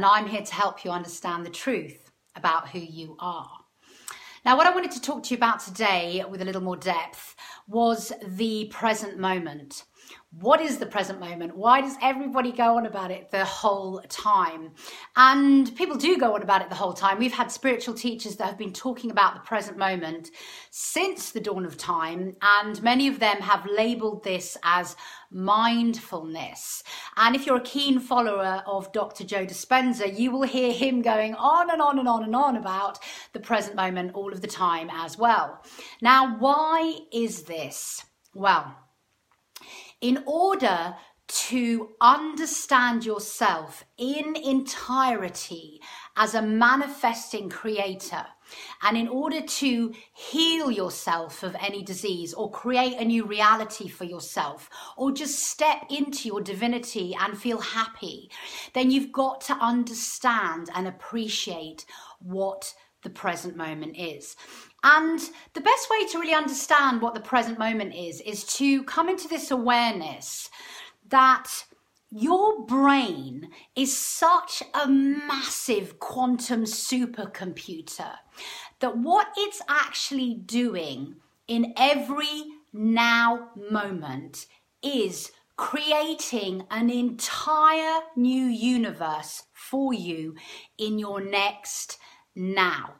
and I'm here to help you understand the truth about who you are. Now, what I wanted to talk to you about today with a little more depth was the present moment. What is the present moment? Why does everybody go on about it the whole time? And people do go on about it the whole time. We've had spiritual teachers that have been talking about the present moment since the dawn of time, and many of them have labeled this as mindfulness. And if you're a keen follower of Dr. Joe Dispenza, you will hear him going on and on and on and on about the present moment all of the time as well. Now, why is this? Well, in order to understand yourself in entirety as a manifesting creator, and in order to heal yourself of any disease or create a new reality for yourself or just step into your divinity and feel happy, then you've got to understand and appreciate what the present moment is. And the best way to really understand what the present moment is, is to come into this awareness that your brain is such a massive quantum supercomputer that what it's actually doing in every now moment is creating an entire new universe for you in your next now.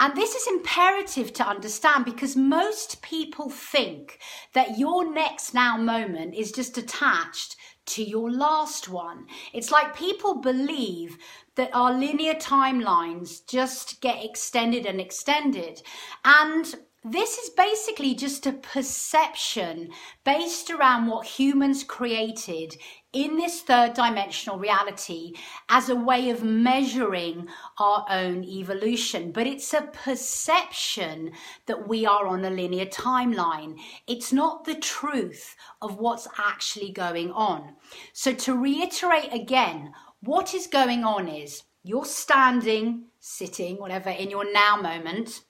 And this is imperative to understand because most people think that your next now moment is just attached to your last one. It's like people believe that our linear timelines just get extended and extended. And this is basically just a perception based around what humans created in this third dimensional reality as a way of measuring our own evolution. But it's a perception that we are on a linear timeline. It's not the truth of what's actually going on. So, to reiterate again, what is going on is you're standing, sitting, whatever, in your now moment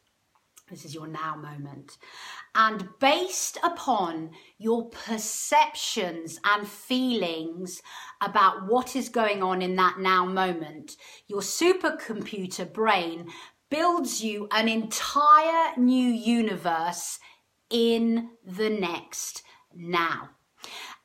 this is your now moment. And based upon your perceptions and feelings about what is going on in that now moment, your supercomputer brain builds you an entire new universe in the next now.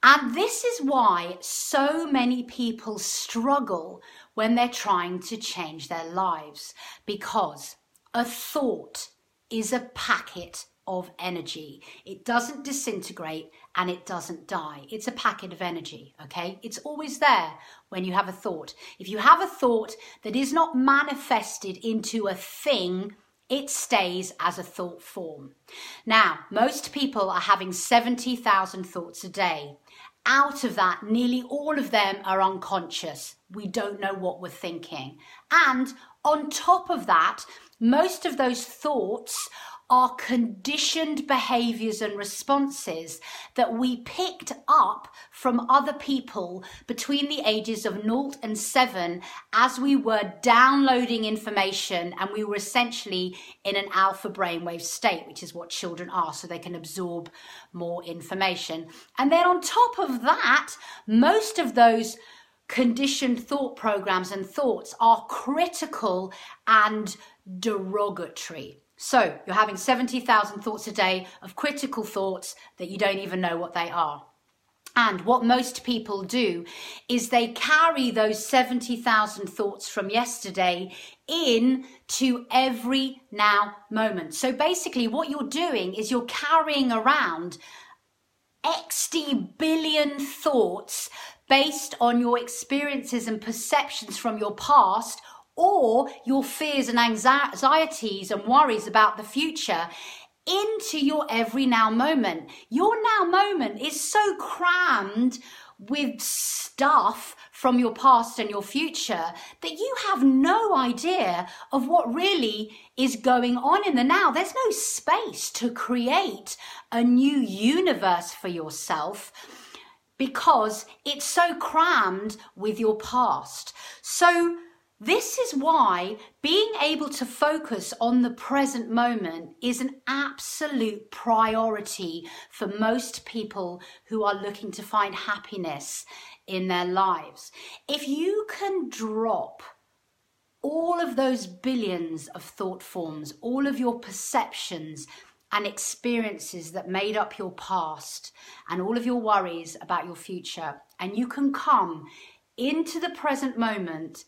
And this is why so many people struggle when they're trying to change their lives because a thought is a packet of energy. It doesn't disintegrate and it doesn't die. It's a packet of energy, okay? It's always there when you have a thought. If you have a thought that is not manifested into a thing, it stays as a thought form. Now, most people are having 70,000 thoughts a day. Out of that, nearly all of them are unconscious. We don't know what we're thinking. And on top of that, most of those thoughts are conditioned behaviors and responses that we picked up from other people between the ages of 0 and 7 as we were downloading information and we were essentially in an alpha brainwave state, which is what children are, so they can absorb more information. And then on top of that, most of those conditioned thought programs and thoughts are critical and derogatory. So you're having 70,000 thoughts a day of critical thoughts that you don't even know what they are. And what most people do is they carry those 70,000 thoughts from yesterday in to every now moment. So basically, what you're doing is you're carrying around XD billion thoughts based on your experiences and perceptions from your past or your fears and anxieties and worries about the future into your every now moment. Your now moment is so crammed with stuff from your past and your future that you have no idea of what really is going on in the now. There's no space to create a new universe for yourself because it's so crammed with your past. So, this is why being able to focus on the present moment is an absolute priority for most people who are looking to find happiness in their lives. If you can drop all of those billions of thought forms, all of your perceptions and experiences that made up your past and all of your worries about your future. And you can come into the present moment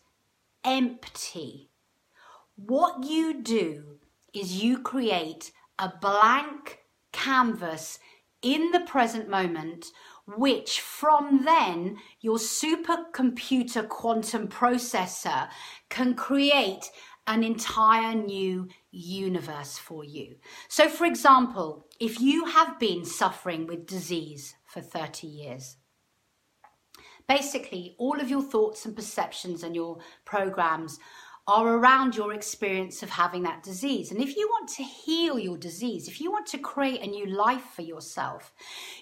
empty. What you do is you create a blank canvas in the present moment which from then your supercomputer quantum processor can create an entire new universe for you. So, for example, if you have been suffering with disease for 30 years, basically all of your thoughts and perceptions and your programs are around your experience of having that disease. And if you want to heal your disease, if you want to create a new life for yourself,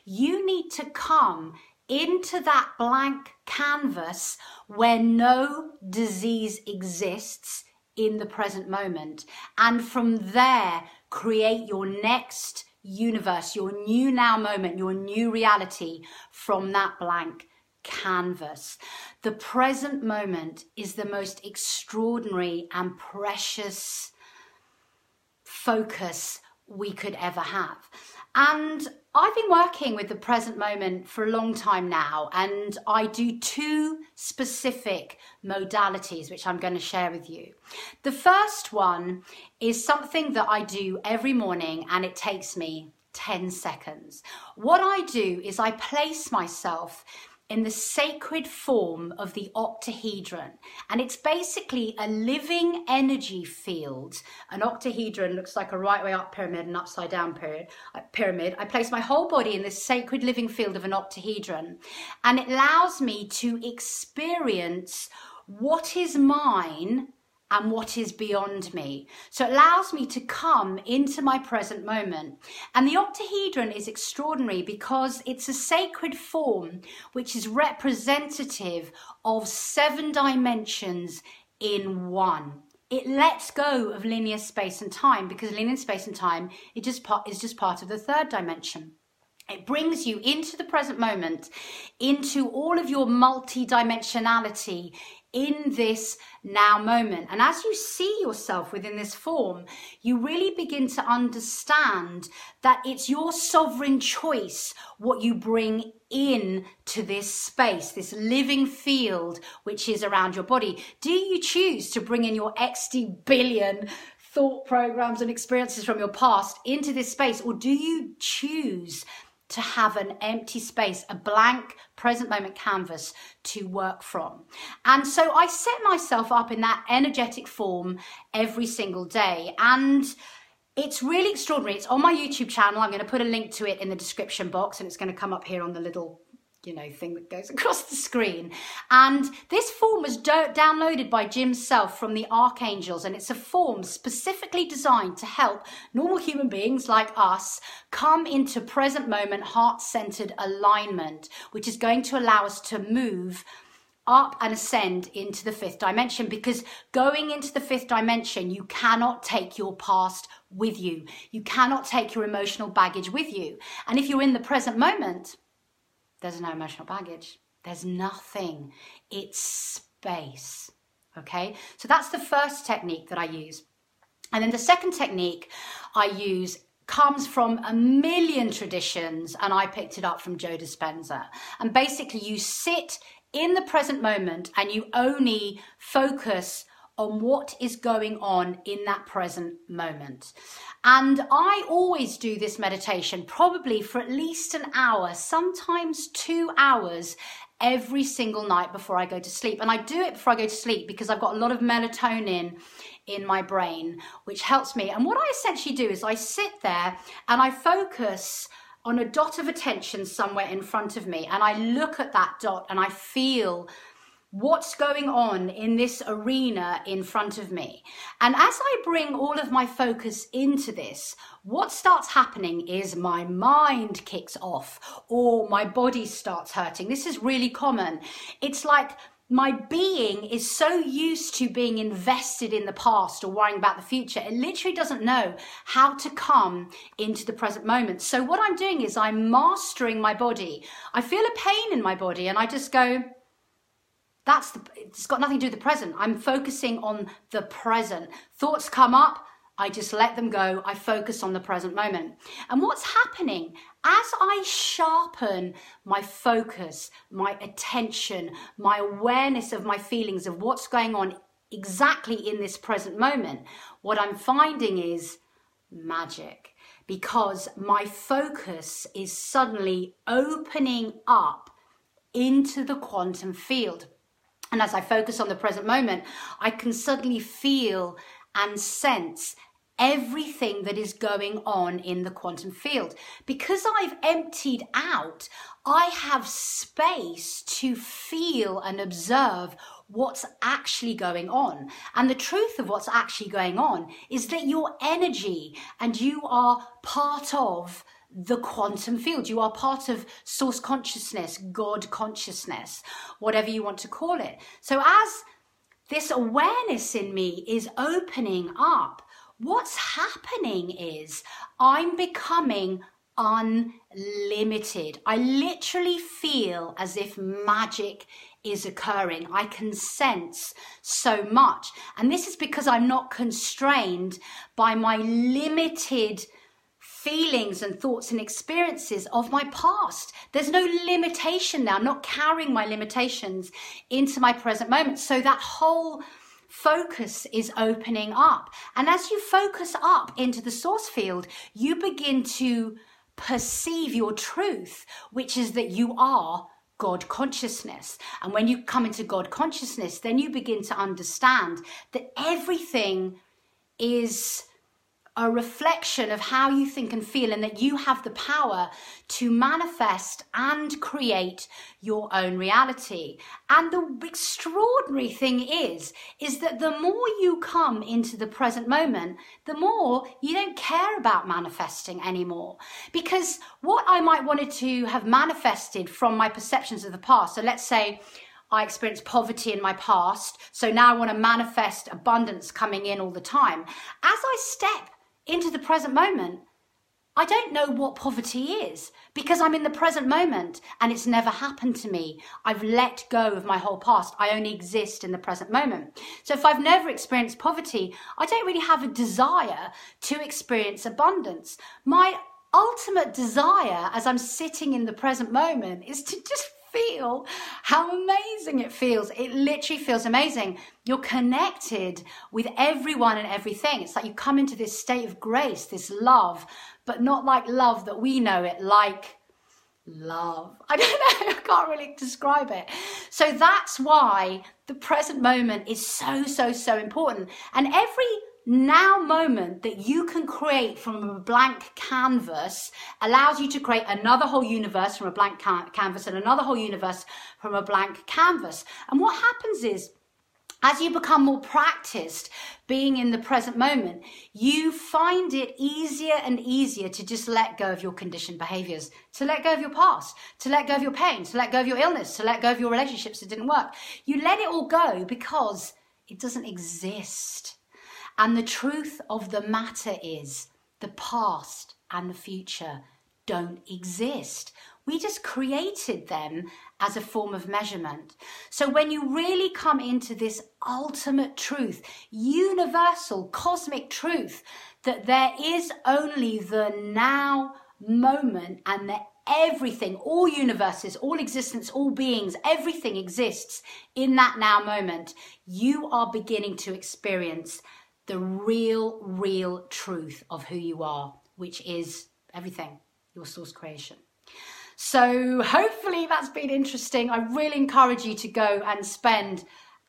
you need to come into that blank canvas where no disease exists in the present moment. And from there, create your next universe, your new now moment, your new reality from that blank canvas. The present moment is the most extraordinary and precious focus we could ever have. And I've been working with the present moment for a long time now, and I do two specific modalities which I'm going to share with you. The first one is something that I do every morning, and it takes me 10 seconds. What I do is I place myself in the sacred form of the octahedron. And it's basically a living energy field. An octahedron looks like a right way up pyramid and upside down uh, pyramid. I place my whole body in this sacred living field of an octahedron. And it allows me to experience what is mine and what is beyond me. So it allows me to come into my present moment. And the octahedron is extraordinary because it's a sacred form which is representative of seven dimensions in one. It lets go of linear space and time because linear space and time is just part, is just part of the third dimension. It brings you into the present moment, into all of your multi-dimensionality in this now moment. And as you see yourself within this form, you really begin to understand that it's your sovereign choice what you bring in to this space, this living field which is around your body. Do you choose to bring in your XD billion thought programs and experiences from your past into this space, or do you choose to have an empty space, a blank present moment canvas to work from. And so I set myself up in that energetic form every single day. And it's really extraordinary. It's on my YouTube channel. I'm going to put a link to it in the description box and it's going to come up here on the little you know thing that goes across the screen and this form was do- downloaded by jim self from the archangels and it's a form specifically designed to help normal human beings like us come into present moment heart-centered alignment which is going to allow us to move up and ascend into the fifth dimension because going into the fifth dimension, you cannot take your past with you. You cannot take your emotional baggage with you. And if you're in the present moment, there's no emotional baggage. There's nothing. It's space. Okay, so that's the first technique that I use. And then the second technique I use comes from a million traditions, and I picked it up from Joe Dispenza. And basically, you sit in the present moment and you only focus on what is going on in that present moment. And I always do this meditation probably for at least an hour, sometimes two hours every single night before I go to sleep. And I do it before I go to sleep because I've got a lot of melatonin in my brain, which helps me. And what I essentially do is I sit there and I focus on a dot of attention somewhere in front of me. And I look at that dot and I feel what's going on in this arena in front of me. And as I bring all of my focus into this, what starts happening is my mind kicks off or my body starts hurting. This is really common. It's like my being is so used to being invested in the past or worrying about the future, it literally doesn't know how to come into the present moment. So, what I'm doing is I'm mastering my body. I feel a pain in my body and I just go, That's the, it's got nothing to do with the present. I'm focusing on the present. Thoughts come up, I just let them go. I focus on the present moment. And what's happening as I sharpen my focus, my attention, my awareness of my feelings, of what's going on exactly in this present moment, what I'm finding is magic because my focus is suddenly opening up into the quantum field. And as I focus on the present moment, I can suddenly feel and sense everything that is going on in the quantum field. Because I've emptied out, I have space to feel and observe what's actually going on. And the truth of what's actually going on is that your energy and you are part of the quantum field. You are part of source consciousness, God consciousness, whatever you want to call it. So as this awareness in me is opening up, what's happening is I'm becoming unlimited. I literally feel as if magic is occurring. I can sense so much. And this is because I'm not constrained by my limited feelings and thoughts and experiences of my past. There's no limitation now, I'm not carrying my limitations into my present moment. So that whole focus is opening up. And as you focus up into the source field, you begin to perceive your truth, which is that you are God consciousness. And when you come into God consciousness, then you begin to understand that everything is a reflection of how you think and feel, and that you have the power to manifest and create your own reality. And the extraordinary thing is, is that the more you come into the present moment, the more you don't care about manifesting anymore. Because what I might wanted to have manifested from my perceptions of the past, so let's say I experienced poverty in my past, so now I want to manifest abundance coming in all the time. As I step into the present moment. I don't know what poverty is because I'm in the present moment and it's never happened to me. I've let go of my whole past. I only exist in the present moment. So if I've never experienced poverty, I don't really have a desire to experience abundance. My ultimate desire as I'm sitting in the present moment is to just feel how amazing it feels. It literally feels amazing. You're connected with everyone and everything. It's like you come into this state of grace, this love, but not like love that we know it, like love. I don't know, I can't really describe it. So that's why the present moment is so, so, so important. And every now moment that you can create from a blank canvas allows you to create another whole universe from a blank ca- canvas and another whole universe from a blank canvas. And what happens is, as you become more practiced being in the present moment, you find it easier and easier to just let go of your conditioned behaviors, to let go of your past, to let go of your pain, to let go of your illness, to let go of your relationships that didn't work. You let it all go because it doesn't exist and the truth of the matter is the past and the future don't exist. We just created them as a form of measurement. So when you really come into this ultimate truth, universal cosmic truth, that there is only the now moment and that everything, all universes, all existence, all beings, everything exists in that now moment, you are beginning to experience the real, real truth of who you are, which is everything, your source creation. So, hopefully, that's been interesting. I really encourage you to go and spend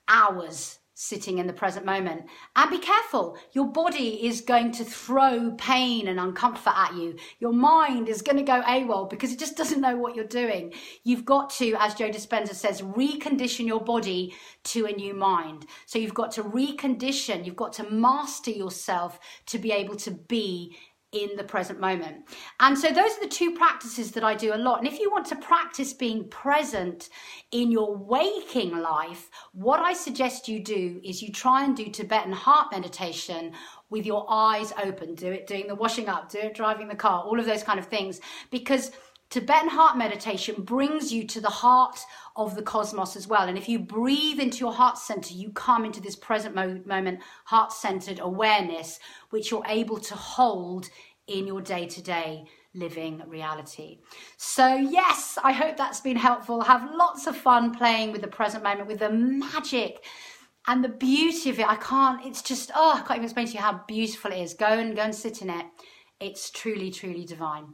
hours sitting in the present moment. And be careful, your body is going to throw pain and uncomfort at you. Your mind is going to go AWOL because it just doesn't know what you're doing. You've got to, as Joe Dispenza says, recondition your body to a new mind. So you've got to recondition, you've got to master yourself to be able to be in the present moment. And so those are the two practices that I do a lot. And if you want to practice being present in your waking life, what I suggest you do is you try and do Tibetan heart meditation with your eyes open. Do it doing the washing up, do it driving the car, all of those kind of things. Because Tibetan heart meditation brings you to the heart of the cosmos as well. And if you breathe into your heart center, you come into this present mo- moment, heart centered awareness, which you're able to hold in your day to day living reality. So, yes, I hope that's been helpful. Have lots of fun playing with the present moment, with the magic and the beauty of it. I can't, it's just, oh, I can't even explain to you how beautiful it is. Go and go and sit in it. It's truly, truly divine.